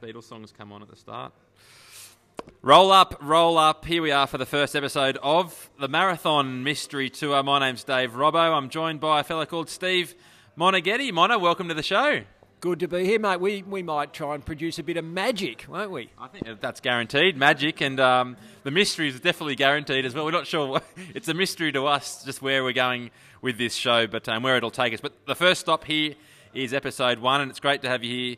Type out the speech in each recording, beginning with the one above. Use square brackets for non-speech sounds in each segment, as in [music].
Beatles songs come on at the start. Roll up, roll up. Here we are for the first episode of the Marathon Mystery Tour. My name's Dave Robbo. I'm joined by a fellow called Steve Moneghetti. Mono, welcome to the show. Good to be here, mate. We, we might try and produce a bit of magic, won't we? I think that's guaranteed. Magic and um, the mystery is definitely guaranteed as well. We're not sure. [laughs] It's a mystery to us just where we're going with this show, but um, where it'll take us. But the first stop here is episode one, and it's great to have you here,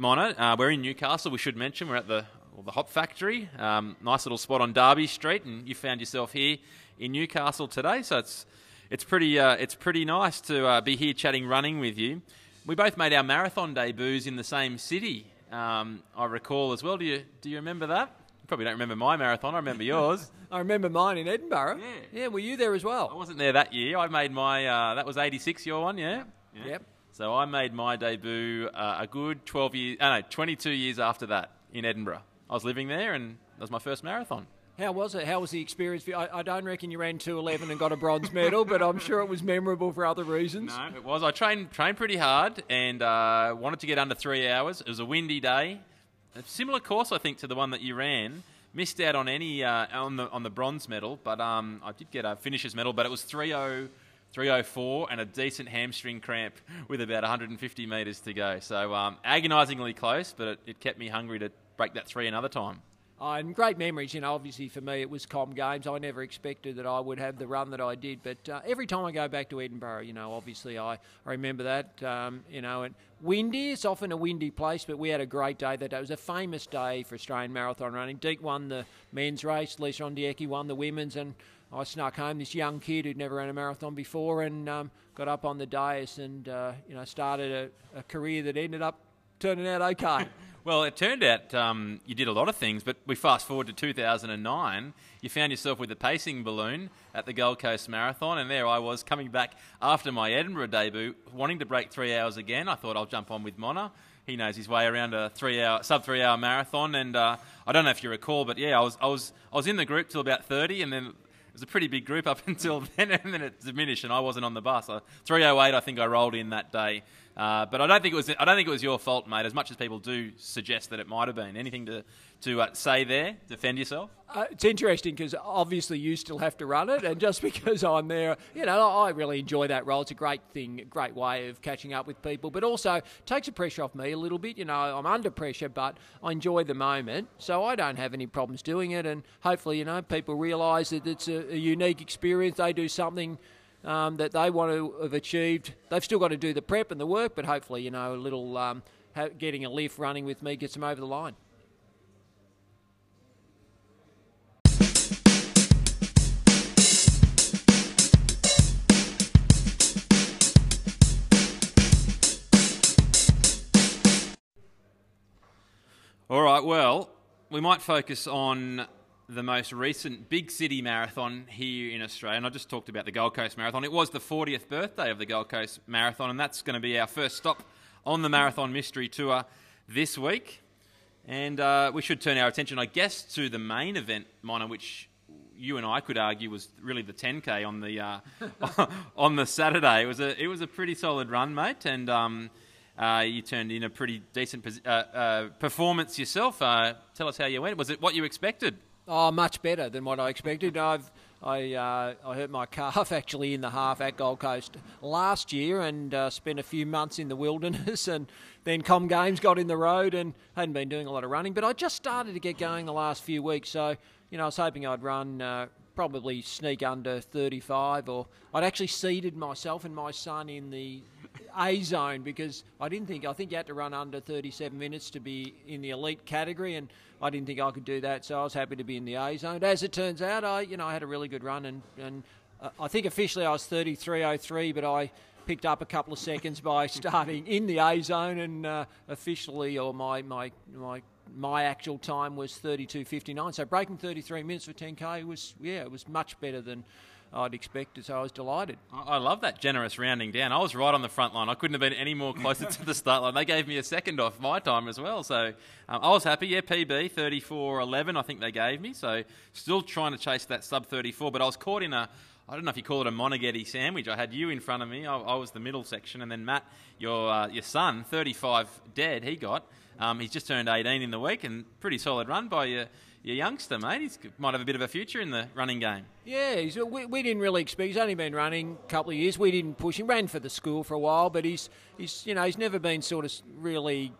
Mono. Uh, we're in Newcastle. We should mention we're at the well, the Hop Factory. Um, nice little spot on Darby Street, and you found yourself here in Newcastle today. So it's it's pretty uh, it's pretty nice to uh, be here chatting running with you. We both made our marathon debuts in the same city. Um, I recall as well. Do you do you remember that? You probably don't remember my marathon. I remember [laughs] yours. I remember mine in Edinburgh. Yeah. Yeah, were you there as well? I wasn't there that year. I made my uh, that was '86. Your one, yeah. yeah. Yep. So I made my debut uh, a good 12 years, uh, no, 22 years after that in Edinburgh. I was living there, and that was my first marathon. How was it? How was the experience? I, I don't reckon you ran 211 and got a bronze medal, but I'm sure it was memorable for other reasons. No, it was. I trained trained pretty hard and uh, wanted to get under three hours. It was a windy day, a similar course I think to the one that you ran. Missed out on any uh, on the on the bronze medal, but um, I did get a finisher's medal. But it was 3:0 304 and a decent hamstring cramp with about 150 metres to go. So um, agonisingly close, but it, it kept me hungry to break that three another time. Oh, and great memories, you know. Obviously, for me, it was Com Games. I never expected that I would have the run that I did, but uh, every time I go back to Edinburgh, you know, obviously I, I remember that. Um, you know, and windy. It's often a windy place, but we had a great day that day. It was a famous day for Australian marathon running. Deek won the men's race. Lisa Ondieki won the women's, and I snuck home this young kid who'd never ran a marathon before, and um, got up on the dais and uh, you know started a, a career that ended up turning out okay. [laughs] Well, it turned out um, you did a lot of things, but we fast forward to 2009. You found yourself with a pacing balloon at the Gold Coast Marathon, and there I was coming back after my Edinburgh debut, wanting to break three hours again. I thought I'll jump on with Mona. He knows his way around a three-hour, sub-three-hour marathon, and uh, I don't know if you recall, but yeah, I was, I was, I was in the group till about 30, and then was a pretty big group up [laughs] until then, and then it diminished, and I wasn't on the bus. Uh, 308, I think I rolled in that day. Uh, but I don't think it was. I don't think it was your fault, mate. As much as people do suggest that it might have been. Anything to to uh, say there? Defend yourself. Uh, it's interesting because obviously you still have to run it, and just [laughs] because I'm there, you know, I really enjoy that role. It's a great thing, great way of catching up with people, but also takes the pressure off me a little bit. You know, I'm under pressure, but I enjoy the moment, so I don't have any problems doing it. And hopefully, you know, people realise that it's a, a unique experience. They do something. Um, that they want to have achieved. They've still got to do the prep and the work, but hopefully, you know, a little um, getting a lift running with me gets them over the line. All right. Well, we might focus on the most recent big city marathon here in Australia. And I just talked about the Gold Coast Marathon. It was the 40th birthday of the Gold Coast Marathon, and that's going to be our first stop on the Marathon Mystery Tour this week. And uh, we should turn our attention, I guess, to the main event, Mona, which you and I could argue was really the 10k on the uh, [laughs] on the Saturday. It was a it was a pretty solid run, mate, and um, uh, you turned in a pretty decent uh, uh, performance yourself. Uh, tell us how you went. Was it what you expected? Oh, much better than what I expected. I've I uh, I hurt my calf [laughs] actually in the half at Gold Coast last year and uh, spent a few months in the wilderness [laughs] and then Com Games got in the road and hadn't been doing a lot of running. But I just started to get going the last few weeks, so you know I was hoping I'd run. Uh, Probably sneak under 35, or I'd actually seeded myself and my son in the A zone because I didn't think I think you had to run under 37 minutes to be in the elite category, and I didn't think I could do that. So I was happy to be in the A zone. As it turns out, I you know I had a really good run, and and uh, I think officially I was 33:03, but I picked up a couple of seconds by [laughs] starting in the A zone, and uh, officially, or my my my my actual time was 32:59. So breaking 33 minutes for 10k was yeah, it was much better than I'd expected. So I was delighted. I love that generous rounding down. I was right on the front line. I couldn't have been any more closer to the start line. They gave me a second off my time as well. So um, I was happy. Yeah, PB 34.11, I think they gave me. So still trying to chase that sub 34, but I was caught in a. I don't know if you call it a Moneghetti sandwich. I had you in front of me. I, I was the middle section, and then Matt, your uh, your son, 35 dead. He got. Um, he's just turned 18 in the week, and pretty solid run by your, your youngster, mate. He might have a bit of a future in the running game. Yeah, he's, we, we didn't really expect. He's only been running a couple of years. We didn't push him. Ran for the school for a while, but he's he's you know he's never been sort of really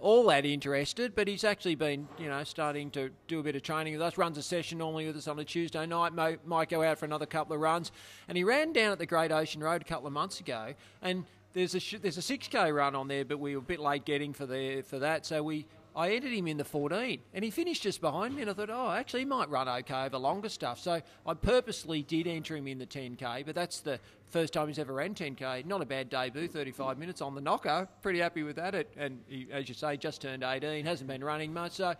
all that interested, but he's actually been, you know, starting to do a bit of training with us. Runs a session normally with us on a Tuesday night. Might, might go out for another couple of runs. And he ran down at the Great Ocean Road a couple of months ago, and there's a there's a 6k run on there, but we were a bit late getting for the for that, so we I entered him in the 14, and he finished just behind me. And I thought, oh, actually, he might run okay over longer stuff. So I purposely did enter him in the 10k, but that's the first time he's ever ran 10k. Not a bad debut, 35 minutes on the knocker. Pretty happy with that. It, and he, as you say, just turned 18, hasn't been running much, so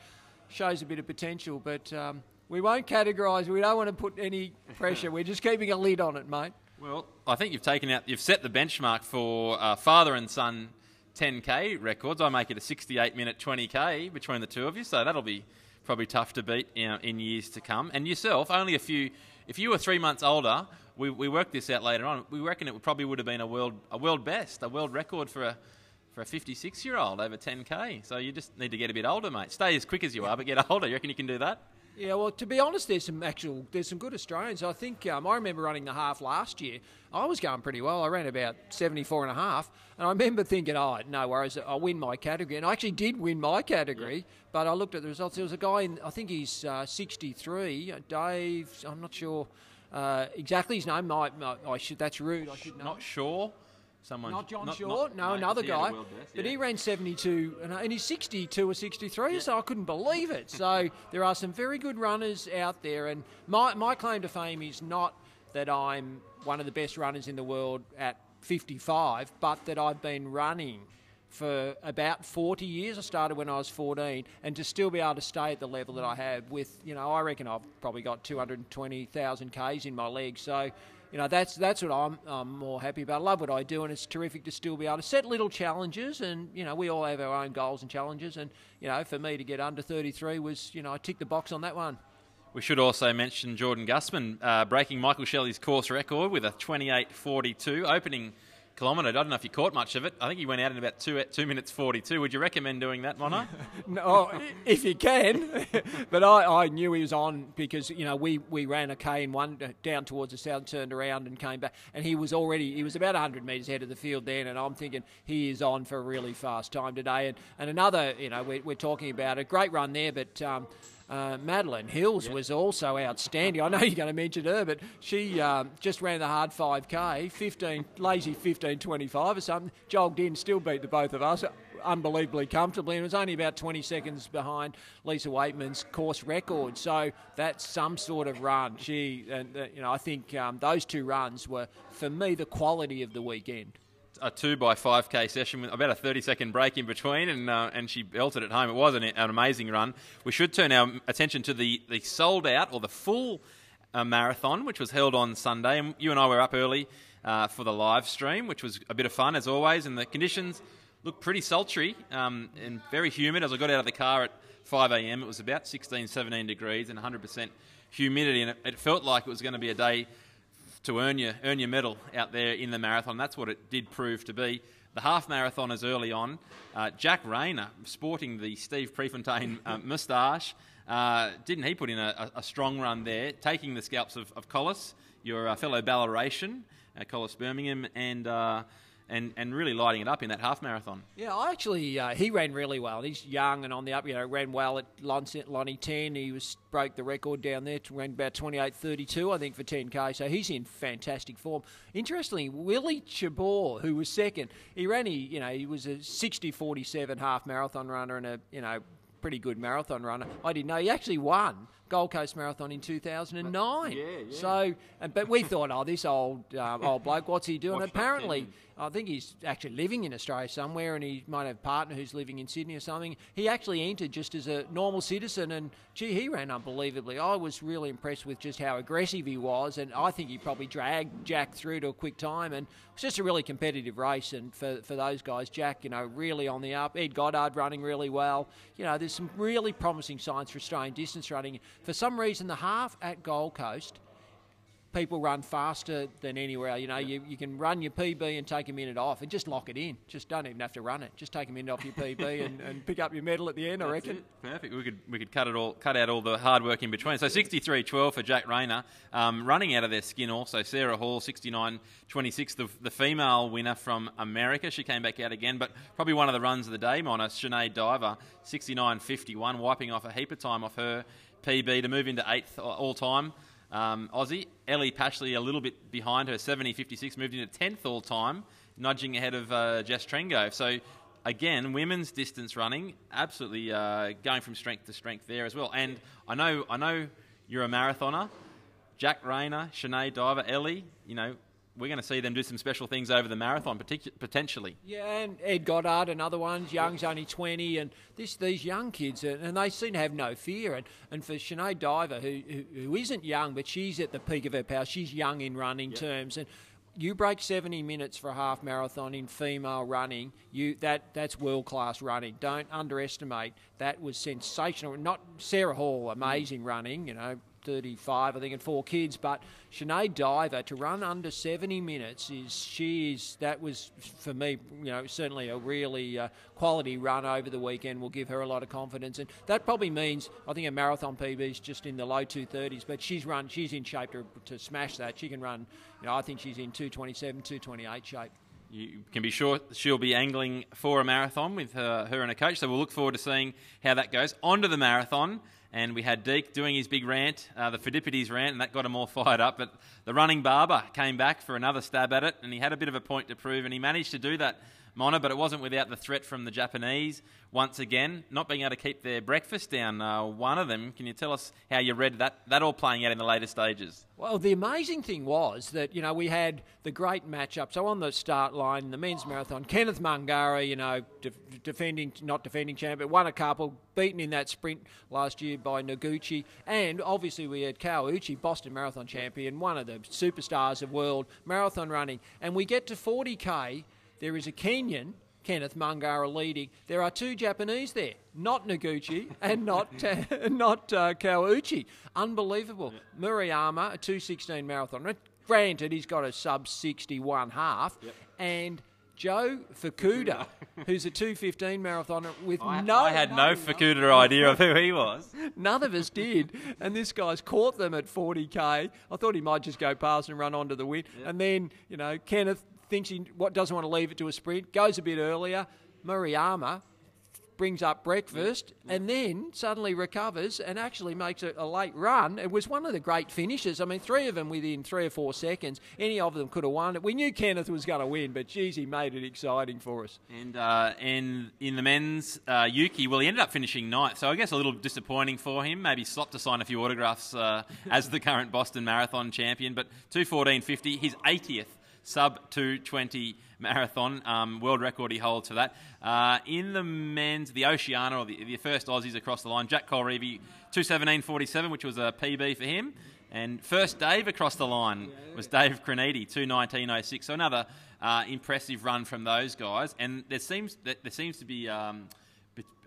shows a bit of potential. But um, we won't categorise. We don't want to put any pressure. [laughs] We're just keeping a lid on it, mate. Well, I think you've taken out, you've set the benchmark for uh, father and son 10k records. I make it a 68 minute 20k between the two of you, so that'll be probably tough to beat know, in years to come. And yourself, only a few. If you were three months older, we, we worked this out later on. We reckon it probably would have been a world a world best, a world record for a for a 56 year old over 10k. So you just need to get a bit older, mate. Stay as quick as you are, but get [laughs] older. You reckon you can do that? Yeah, well, to be honest, there's some actual, there's some good Australians. I think um, I remember running the half last year. I was going pretty well. I ran about 74 and a half, and I remember thinking, oh, no worries, I'll win my category. And I actually did win my category, but I looked at the results. There was a guy in, I think he's uh, 63, Dave. I'm not sure uh, exactly his name. I, I should. That's rude. I should know. Not sure. Someone not John not, Short, not, no, another guy. Best, yeah. But he ran 72 and, uh, and he's 62 or 63, yeah. so I couldn't believe it. So [laughs] there are some very good runners out there, and my, my claim to fame is not that I'm one of the best runners in the world at 55, but that I've been running for about 40 years. I started when I was 14, and to still be able to stay at the level that I have with, you know, I reckon I've probably got 220,000 Ks in my legs. So you know, that's that's what I'm, I'm more happy about. I love what I do, and it's terrific to still be able to set little challenges. And you know, we all have our own goals and challenges. And you know, for me to get under 33 was, you know, I ticked the box on that one. We should also mention Jordan Gusman uh, breaking Michael Shelley's course record with a 28.42 opening kilometre. I don't know if you caught much of it. I think he went out in about two two minutes forty two. Would you recommend doing that, Mono? [laughs] no, if you can. [laughs] but I, I knew he was on because you know we, we ran a K in one uh, down towards the south, turned around and came back, and he was already he was about hundred metres ahead of the field then, and I'm thinking he is on for a really fast time today. And and another you know we're, we're talking about a great run there, but. Um, uh, Madeline Hills yep. was also outstanding. I know you're going to mention her, but she um, just ran the hard 5K, 15, lazy 15.25 or something, jogged in, still beat the both of us unbelievably comfortably, and was only about 20 seconds behind Lisa Weightman's course record. So that's some sort of run. She, and uh, you know, I think um, those two runs were for me the quality of the weekend a two by five k session with about a thirty second break in between, and uh, and she belted it home. It was an, an, amazing run. We should turn our attention to the the sold out or the full uh, marathon, which was held on Sunday, and you and I were up early uh, for the live stream, which was a bit of fun as always, and the conditions looked pretty sultry um, and very humid. As I got out of the car at 5 a.m., it was about 16, 17 degrees and 100% humidity, and it, it felt like it was going to be a day to earn your earn your medal out there in the marathon. That's what it did prove to be. The half marathoners early on, uh, Jack Rayner sporting the Steve Prefontaine uh, [laughs] moustache. Uh, didn't he put in a, a, strong run there, taking the scalps of, of Collis, your uh, fellow Ballaratian, uh, Collis Birmingham, and uh, and, and really lighting it up in that half marathon. Yeah, I actually uh, he ran really well. He's young and on the up. You know, ran well at Lonnie Ten. He was broke the record down there. Ran about 28.32, I think, for 10k. So he's in fantastic form. Interestingly, Willie Chabot, who was second, he ran. He you know he was a 60.47 half marathon runner and a you know pretty good marathon runner. I didn't know he actually won Gold Coast Marathon in 2009. Yeah, yeah. So, but we thought, oh, this old um, old bloke, what's he doing? Apparently, I think he's actually living in Australia somewhere, and he might have a partner who's living in Sydney or something. He actually entered just as a normal citizen, and gee, he ran unbelievably. I was really impressed with just how aggressive he was, and I think he probably dragged Jack through to a quick time, and it was just a really competitive race. And for for those guys, Jack, you know, really on the up. Ed Goddard running really well. You know, there's some really promising signs for Australian distance running. For some reason, the half at Gold Coast people run faster than anywhere. You know, you, you can run your PB and take a minute off and just lock it in. Just don't even have to run it. Just take a minute off your PB [laughs] and, and pick up your medal at the end. I reckon. Perfect. We could we could cut it all, cut out all the hard work in between. So 63-12 for Jack Rayner, um, running out of their skin. Also Sarah Hall 69-26, the, the female winner from America. She came back out again, but probably one of the runs of the day. Mona Sinead Diver 69-51, wiping off a heap of time off her PB to move into eighth all time um, Aussie. Ellie Pashley a little bit behind her, 70 56, moved into 10th all time, nudging ahead of uh, Jess Trengove. So, again, women's distance running, absolutely uh, going from strength to strength there as well. And I know, I know you're a marathoner. Jack Rayner, Sinead Diver, Ellie, you know, we're going to see them do some special things over the marathon, potentially. Yeah, and Ed Goddard, another ones. Young's only 20, and this, these young kids, uh, and they seem to have no fear. And, and for Sinead Diver, who, who, who isn't young, but she's at the peak of her power, she's young in running yep. terms. And you break 70 minutes for a half marathon in female running, you that that's world class running. Don't underestimate. That was sensational. Not Sarah Hall, mm. amazing running, you know, 35, I think, and four kids. But Sinead Diver to run under 70 minutes is she is that was for me, you know, certainly a really uh, quality run over the weekend. Will give her a lot of confidence, and that probably means I think a marathon PB is just in the low 230s. But she's run, she's in shape to, to smash that. She can run, you know, I think she's in 227, 228 shape you can be sure she'll be angling for a marathon with her, her and a coach. So we'll look forward to seeing how that goes. On to the marathon and we had Deek doing his big rant, uh, the Pheidippides rant, and that got him all fired up. But the running barber came back for another stab at it, and he had a bit of a point to prove, and he managed to do that Mona, but it wasn't without the threat from the Japanese once again, not being able to keep their breakfast down. Uh, one of them, can you tell us how you read that? That all playing out in the later stages. Well, the amazing thing was that you know we had the great matchup. So on the start line, the men's marathon, Kenneth Mangara, you know, de- defending not defending champ, but won a couple, beaten in that sprint last year by Noguchi, and obviously we had Kawauchi, Boston Marathon champion, one of the superstars of world marathon running, and we get to 40k there is a Kenyan, Kenneth Mangara leading. There are two Japanese there, not Noguchi and not [laughs] not uh, Kawauchi. Unbelievable. Yeah. Murayama, a 216 marathon. Granted, he's got a sub 61 half, yep. and Joe Fukuda, [laughs] who's a 215 marathoner with I, no. I had no, no Fukuda idea of who he was. [laughs] None of us did. And this guy's caught them at 40k. I thought he might just go past and run onto the win. Yep. And then, you know, Kenneth thinks he what doesn't want to leave it to a sprint, goes a bit earlier. Murayama brings up breakfast yeah, and then suddenly recovers and actually makes a, a, late run. It was one of the great finishes. I mean, three of them within three or four seconds. Any of them could have won it. We knew Kenneth was going to win, but geez, he made it exciting for us. And uh, and in the men's, uh, Yuki, well, he ended up finishing ninth, so I guess a little disappointing for him. Maybe stopped to sign a few autographs uh, as the current Boston Marathon champion, but 214.50, his 80th sub 220 marathon. Um, world record he holds for that. Uh, in the men's, the Oceania, or the, the first Aussies across the line, Jack Colreavy, 217.47, which was a PB for him. And first Dave across the line was Dave Criniti, 219.06. So another uh, impressive run from those guys. And there seems, there seems to be. Um,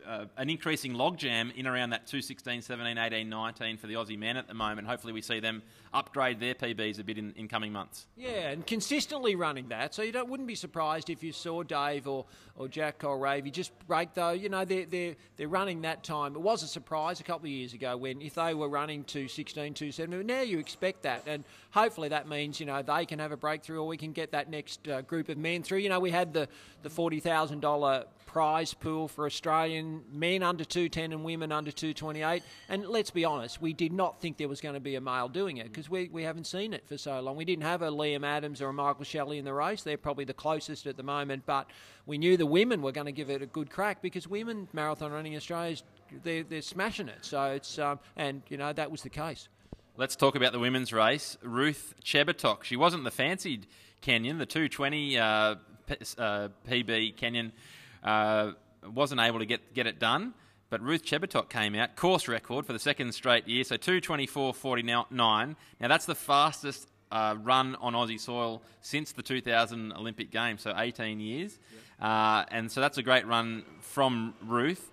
uh, an increasing logjam in around that 216, 17, 18, 19 for the Aussie men at the moment. Hopefully, we see them upgrade their PBs a bit in, in coming months. Yeah, and consistently running that. So you don't wouldn't be surprised if you saw Dave or, or Jack Colreavy just break though. You know, they're, they're, they're running that time. It was a surprise a couple of years ago when if they were running 216, 217. Now you expect that, and hopefully that means you know they can have a breakthrough or we can get that next uh, group of men through. You know, we had the the forty thousand dollar prize pool for Australian men under 210 and women under 228. And let's be honest, we did not think there was going to be a male doing it because we, we haven't seen it for so long. We didn't have a Liam Adams or a Michael Shelley in the race. They're probably the closest at the moment, but we knew the women were going to give it a good crack because women marathon running in Australia, they're, they're smashing it. So it's, um, and, you know, that was the case. Let's talk about the women's race. Ruth Chebitok. She wasn't the fancied Kenyan, the 220 uh, uh, PB Kenyan uh, wasn't able to get, get it done. But Ruth Chebitok came out, course record for the second straight year, so 224.49. Now, that's the fastest uh, run on Aussie soil since the 2000 Olympic Games, so 18 years. Yep. Uh, and so that's a great run from Ruth.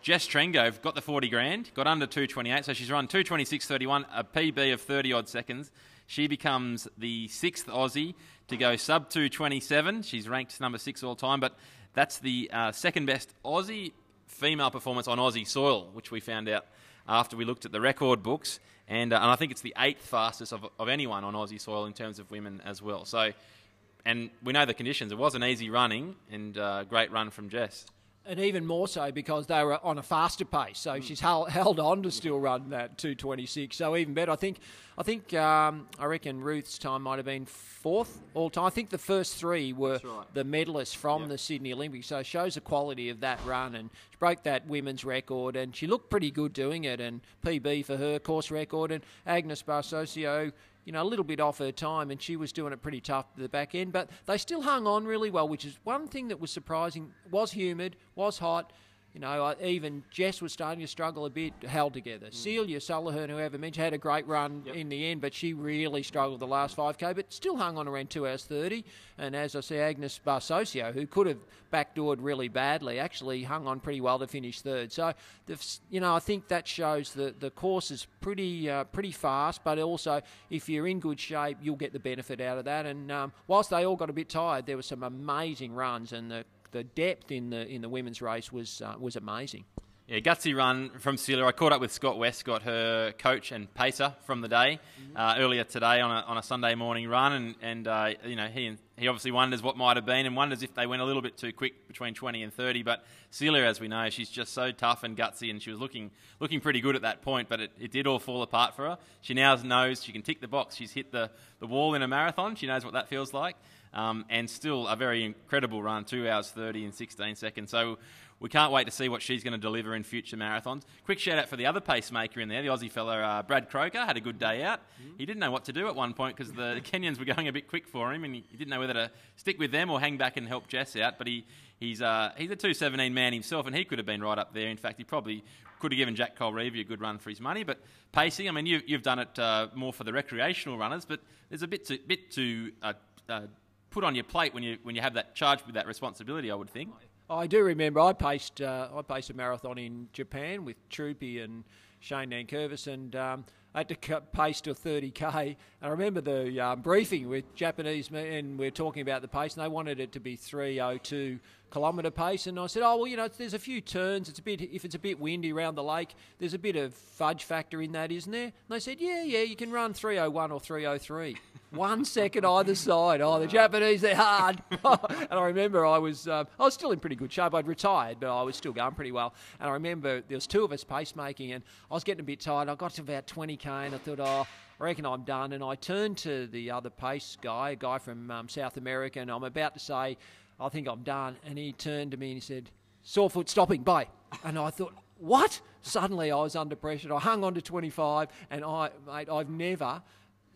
Jess Trengove got the 40 grand, got under 228, so she's run 226.31, a PB of 30 odd seconds. She becomes the sixth Aussie to go sub 227. She's ranked number six all time, but that's the uh, second best Aussie female performance on Aussie soil, which we found out after we looked at the record books. And, uh, and I think it's the eighth fastest of, of anyone on Aussie soil in terms of women as well. So, and we know the conditions. It wasn't easy running, and uh, great run from Jess and even more so because they were on a faster pace. So mm. she's held, held on to still run that 226. So even better. I think. I think. Um, I reckon Ruth's time might have been fourth all time. I think the first three were right. the medalists from yep. the Sydney Olympics. So it shows the quality of that run. And she broke that women's record, and she looked pretty good doing it. And PB for her course record, and Agnes Barsosio you know, a little bit off her time, and she was doing it pretty tough at the back end. But they still hung on really well, which is one thing that was surprising. Was humid, was hot. You know, even Jess was starting to struggle a bit, held together. Mm. Celia Sullivan, whoever mentioned, had a great run yep. in the end, but she really struggled the last 5K, but still hung on around 2 hours 30. And as I say, Agnes Barsosio, who could have backdoored really badly, actually hung on pretty well to finish third. So, you know, I think that shows that the course is pretty uh, pretty fast, but also if you're in good shape, you'll get the benefit out of that. And um, whilst they all got a bit tired, there were some amazing runs, and the the depth in the in the women's race was uh, was amazing. Yeah, gutsy run from Celia. I caught up with Scott Westcott, her coach and pacer from the day, mm-hmm. uh, earlier today on a, on a Sunday morning run, and, and uh, you know he he obviously wonders what might have been and wonders if they went a little bit too quick between 20 and 30. But Celia, as we know, she's just so tough and gutsy, and she was looking looking pretty good at that point, but it, it did all fall apart for her. She now knows she can tick the box. She's hit the, the wall in a marathon. She knows what that feels like um, and still a very incredible run, 2 hours 30 and 16 seconds. So we can't wait to see what she's going to deliver in future marathons. Quick shout out for the other pacemaker in there, the Aussie fella uh, Brad Croker, had a good day out. Mm-hmm. He didn't know what to do at one point because the Kenyans were going a bit quick for him, and he, didn't know whether to stick with them or hang back and help Jess out. But he, he's, uh, he's a 217 man himself, and he could have been right up there. In fact, he probably could have given Jack Colreavy a good run for his money. But pacing, I mean, you, have done it uh, more for the recreational runners, but there's a bit to, bit to uh, uh, put on your plate when you when you have that charge with that responsibility. I would think. I do remember I paced uh, I paced a marathon in Japan with Troopy and Shane Nankervis, and um, I had to pace to 30k. And I remember the um, briefing with Japanese men. We are talking about the pace, and they wanted it to be 302 kilometre pace. And I said, oh well, you know, there's a few turns. It's a bit if it's a bit windy around the lake. There's a bit of fudge factor in that, isn't there? And they said, yeah, yeah, you can run 301 or 303. [laughs] One second either side. Oh, the Japanese, they're hard. [laughs] and I remember I was uh, I was still in pretty good shape. I'd retired, but I was still going pretty well. And I remember there was two of us pacemaking, and I was getting a bit tired. I got to about 20k, and I thought, oh. I reckon I'm done. And I turned to the other pace guy, a guy from um, South America, and I'm about to say, I think I'm done. And he turned to me and he said, Sore foot stopping, bye. And I thought, what? Suddenly I was under pressure. I hung on to 25, and I, mate, I've never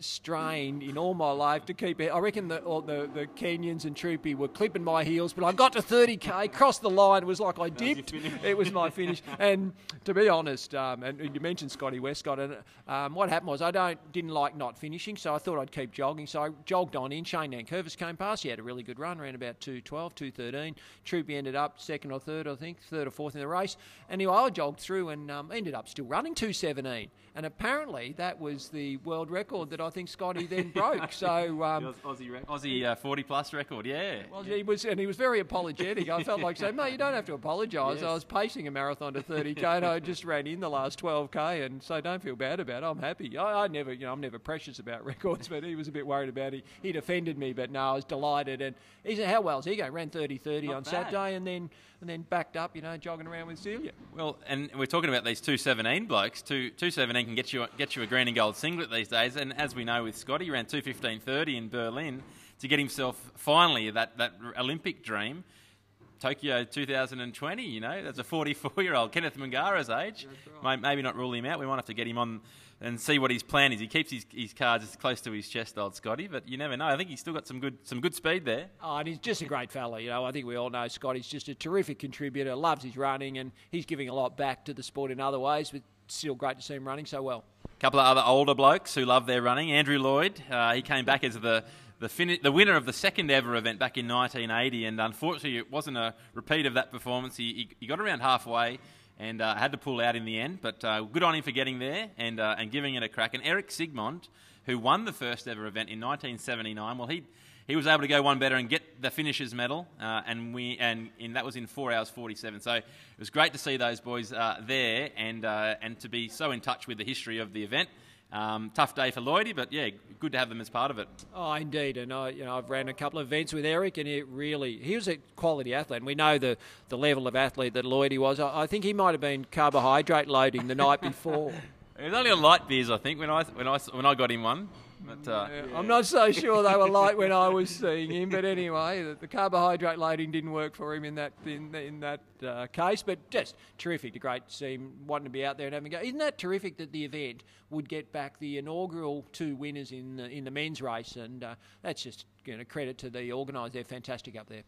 strained in all my life to keep it. I reckon the, the, the Kenyans and Troopy were clipping my heels, but I got to 30k, crossed the line. It was like I dipped. it was my finish. And to be honest, um, and you mentioned Scotty Westcott, and um, what happened was I don't didn't like not finishing, so I thought I'd keep jogging. So I jogged on in. Shane Nankervis came past. He had a really good run, around about 212, 213. Troopy ended up second or third, I think, third or fourth in the race. Anyway, I jogged through and um, ended up still running 217. And apparently that was the world record that I think Scotty [laughs] then broke. So um, Aussie, Aussie uh, forty plus record, yeah. Well, he was, and he was very apologetic. I felt like saying, "Mate, you don't have to apologise." Yes. I was pacing a marathon to thirty k, and I just ran in the last twelve k, and so don't feel bad about it. I'm happy. I, I, never, you know, I'm never precious about [laughs] records, but he was a bit worried about it. He defended me, but no, I was delighted. And he said, "How well well's he going?" Ran 30-30 on bad. Saturday, and then and then backed up, you know, jogging around with Celia. Well, and we're talking about these 217 blokes. Two, 217 can get you get you a green and gold singlet these days. And as we know with Scotty, ran 215.30 in Berlin to get himself finally that, that Olympic dream. Tokyo 2020, you know, that's a 44 year old Kenneth Mangara's age. Right. Maybe not rule him out. We might have to get him on and see what his plan is. He keeps his, his cards as close to his chest, old Scotty, but you never know. I think he's still got some good some good speed there. Oh, and he's just a great fella. You know, I think we all know Scotty's just a terrific contributor. Loves his running, and he's giving a lot back to the sport in other ways. But still great to see him running so well. A couple of other older blokes who love their running. Andrew Lloyd, uh, he came back as the the, fin- the winner of the second ever event back in 1980, and unfortunately, it wasn't a repeat of that performance. He, he, he got around halfway and uh, had to pull out in the end. But uh, good on him for getting there and uh, and giving it a crack. And Eric Sigmund, who won the first ever event in 1979, well he. He was able to go one better and get the finishers medal, uh, and we and that was in four hours 47. So it was great to see those boys uh, there and uh, and to be so in touch with the history of the event. Um, tough day for Lloydie, but yeah, good to have them as part of it. Oh, indeed, and I, you know, I've ran a couple of events with Eric, and it really he was a quality athlete. And we know the, the level of athlete that Lloydie was. I, I think he might have been carbohydrate loading the night before. [laughs] It was only on light beers, I think, when I when I when I got him one. But, uh, yeah, I'm not so sure they were light when I was seeing him, but anyway, the, the carbohydrate loading didn't work for him in that in, in that uh, case. But just terrific, great to see him wanting to be out there and having a go. Isn't that terrific that the event would get back the inaugural two winners in the, in the men's race, and uh, that's just you know, credit to the organisers. They're fantastic up there.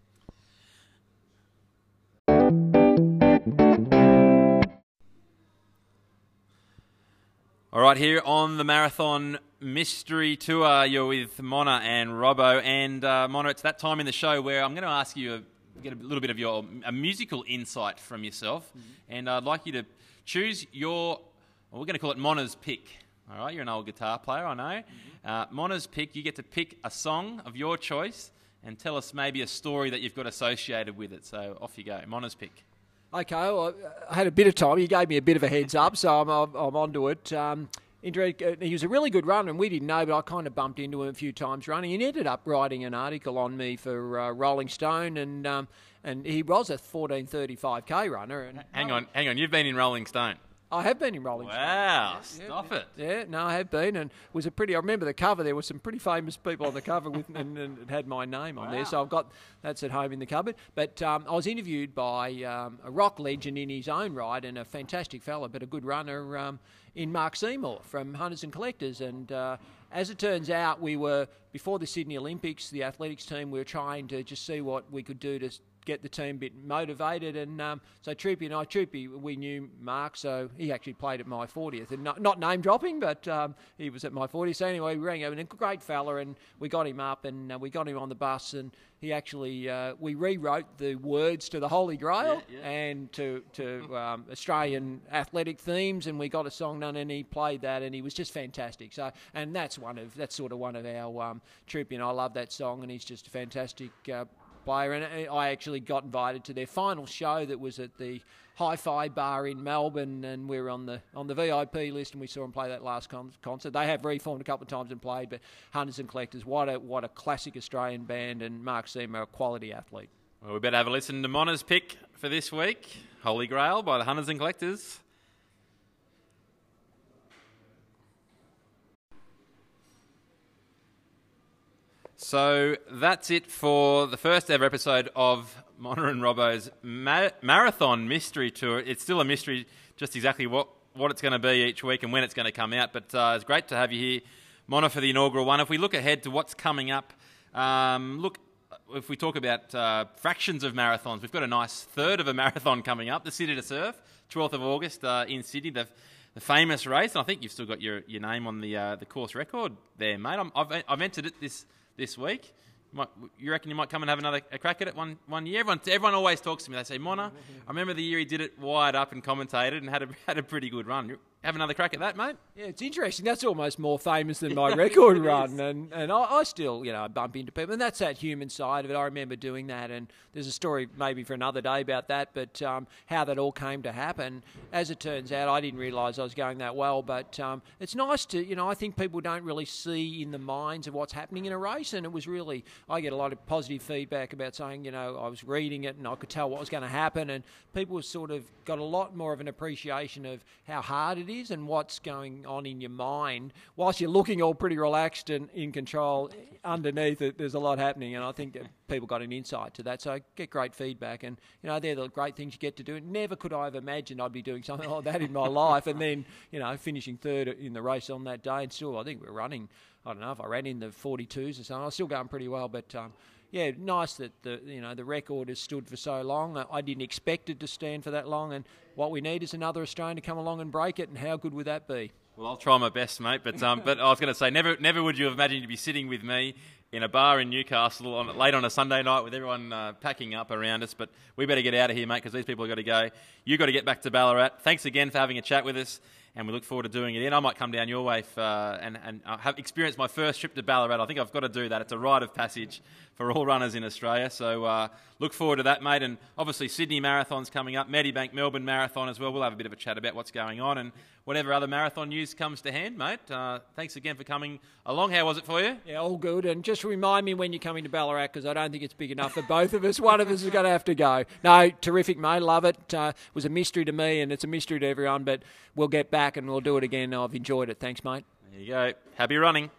All right, here on the Marathon Mystery Tour, you're with Mona and Robbo. And uh, Mona, it's that time in the show where I'm going to ask you, a, get a little bit of your a musical insight from yourself. Mm-hmm. And I'd like you to choose your, well, we're going to call it Mona's pick. All right, you're an old guitar player, I know. Mm-hmm. Uh, Mona's pick, you get to pick a song of your choice and tell us maybe a story that you've got associated with it. So off you go. Mona's pick. Okay, well, I had a bit of time. You gave me a bit of a heads up, so I'm, I'm, I'm onto it. Um, uh, he was a really good runner, and we didn't know, but I kind of bumped into him a few times running. He ended up writing an article on me for uh, Rolling Stone, and um, and he was a 14:35k runner. And, hang on, hang on, you've been in Rolling Stone. I have been in Rolling Stone. Wow, stop yeah, it. Yeah, no, I have been, and it was a pretty. I remember the cover. There were some pretty famous people on the cover with, and, and it had my name on wow. there. So I've got that's at home in the cupboard. But um, I was interviewed by um, a rock legend in his own right, and a fantastic fella, but a good runner um, in Mark Seymour from Hunters and Collectors, and. Uh, as it turns out, we were before the Sydney Olympics. The athletics team we were trying to just see what we could do to get the team a bit motivated. And um, so Troopy and I, Troopy, we knew Mark, so he actually played at my 40th. And not, not name dropping, but um, he was at my 40th. So anyway, we rang him, and a great fella, and we got him up and uh, we got him on the bus. And he actually, uh, we rewrote the words to the Holy Grail yeah, yeah. and to, to um, Australian athletic themes, and we got a song done, and he played that, and he was just fantastic. So, and that's one of, that's sort of one of our, um, Troopy and I love that song, and he's just a fantastic uh, player. And I actually got invited to their final show that was at the Hi-Fi Bar in Melbourne, and we were on the on the VIP list, and we saw them play that last con- concert. They have reformed a couple of times and played, but Hunters and Collectors, what a what a classic Australian band, and Mark Seymour, a quality athlete. Well, we better have a listen to Mona's pick for this week, Holy Grail by the Hunters and Collectors. So that's it for the first ever episode of Mona and Robbo's ma- marathon mystery tour. It's still a mystery, just exactly what, what it's going to be each week and when it's going to come out. But uh, it's great to have you here, Mona, for the inaugural one. If we look ahead to what's coming up, um, look, if we talk about uh, fractions of marathons, we've got a nice third of a [laughs] marathon coming up, the City to Surf, 12th of August uh, in Sydney. The, the famous race, and I think you've still got your, your name on the uh, the course record there, mate. i have I've entered it this this week. You, might, you reckon you might come and have another a crack at it one, one year? Everyone, everyone always talks to me. They say, Mona, mm-hmm. I remember the year he did it wired up and commentated and had a, [laughs] had a pretty good run have another crack at that, mate? Yeah, it's interesting. That's almost more famous than my [laughs] record run, and and I, I, still you know bump into people, and that's that human side of it. I remember doing that, and there's a story maybe for another day about that, but um, how that all came to happen. As it turns out, I didn't realise I was going that well, but um, it's nice to you know I think people don't really see in the minds of what's happening in a race, and it was really I get a lot of positive feedback about saying you know I was reading it and I could tell what was going to happen, and people sort of got a lot more of an appreciation of how hard it is is and what's going on in your mind, whilst you're looking all pretty relaxed and in control, underneath it, there's a lot happening. And I think that people got an insight to that. So I get great feedback. And, you know, they're the great things you get to do. Never could I have imagined I'd be doing something like that in my life. And then, you know, finishing third in the race on that day. And still, I think we're running, I don't know if I ran in the 42s or something. I was still going pretty well. But, um, yeah, nice that the you know the record has stood for so long. I didn't expect it to stand for that long, and what we need is another Australian to come along and break it. And how good would that be? Well, I'll try my best, mate. But um, but I was going to say, never never would you have imagined to be sitting with me in a bar in Newcastle on, late on a Sunday night with everyone uh, packing up around us. But we better get out of here, mate, because these people have got to go. You've got to get back to Ballarat. Thanks again for having a chat with us and we look forward to doing it in. I might come down your way for, uh, and, and uh, have experienced my first trip to Ballarat. I think I've got to do that. It's a rite of passage for all runners in Australia. So uh, look forward to that, mate. And obviously Sydney Marathon's coming up, Medibank Melbourne Marathon as well. We'll have a bit of a chat about what's going on and whatever other marathon news comes to hand, mate. Uh, thanks again for coming along. How was it for you? Yeah, all good. And just remind me when you're coming to Ballarat because I don't think it's big enough for both of us. One of us is going to have to go. No, terrific, mate. Love it. Uh, it was a mystery to me and it's a mystery to everyone, but we'll get back and we'll do it again. I've enjoyed it. Thanks, mate. There you go. Happy running.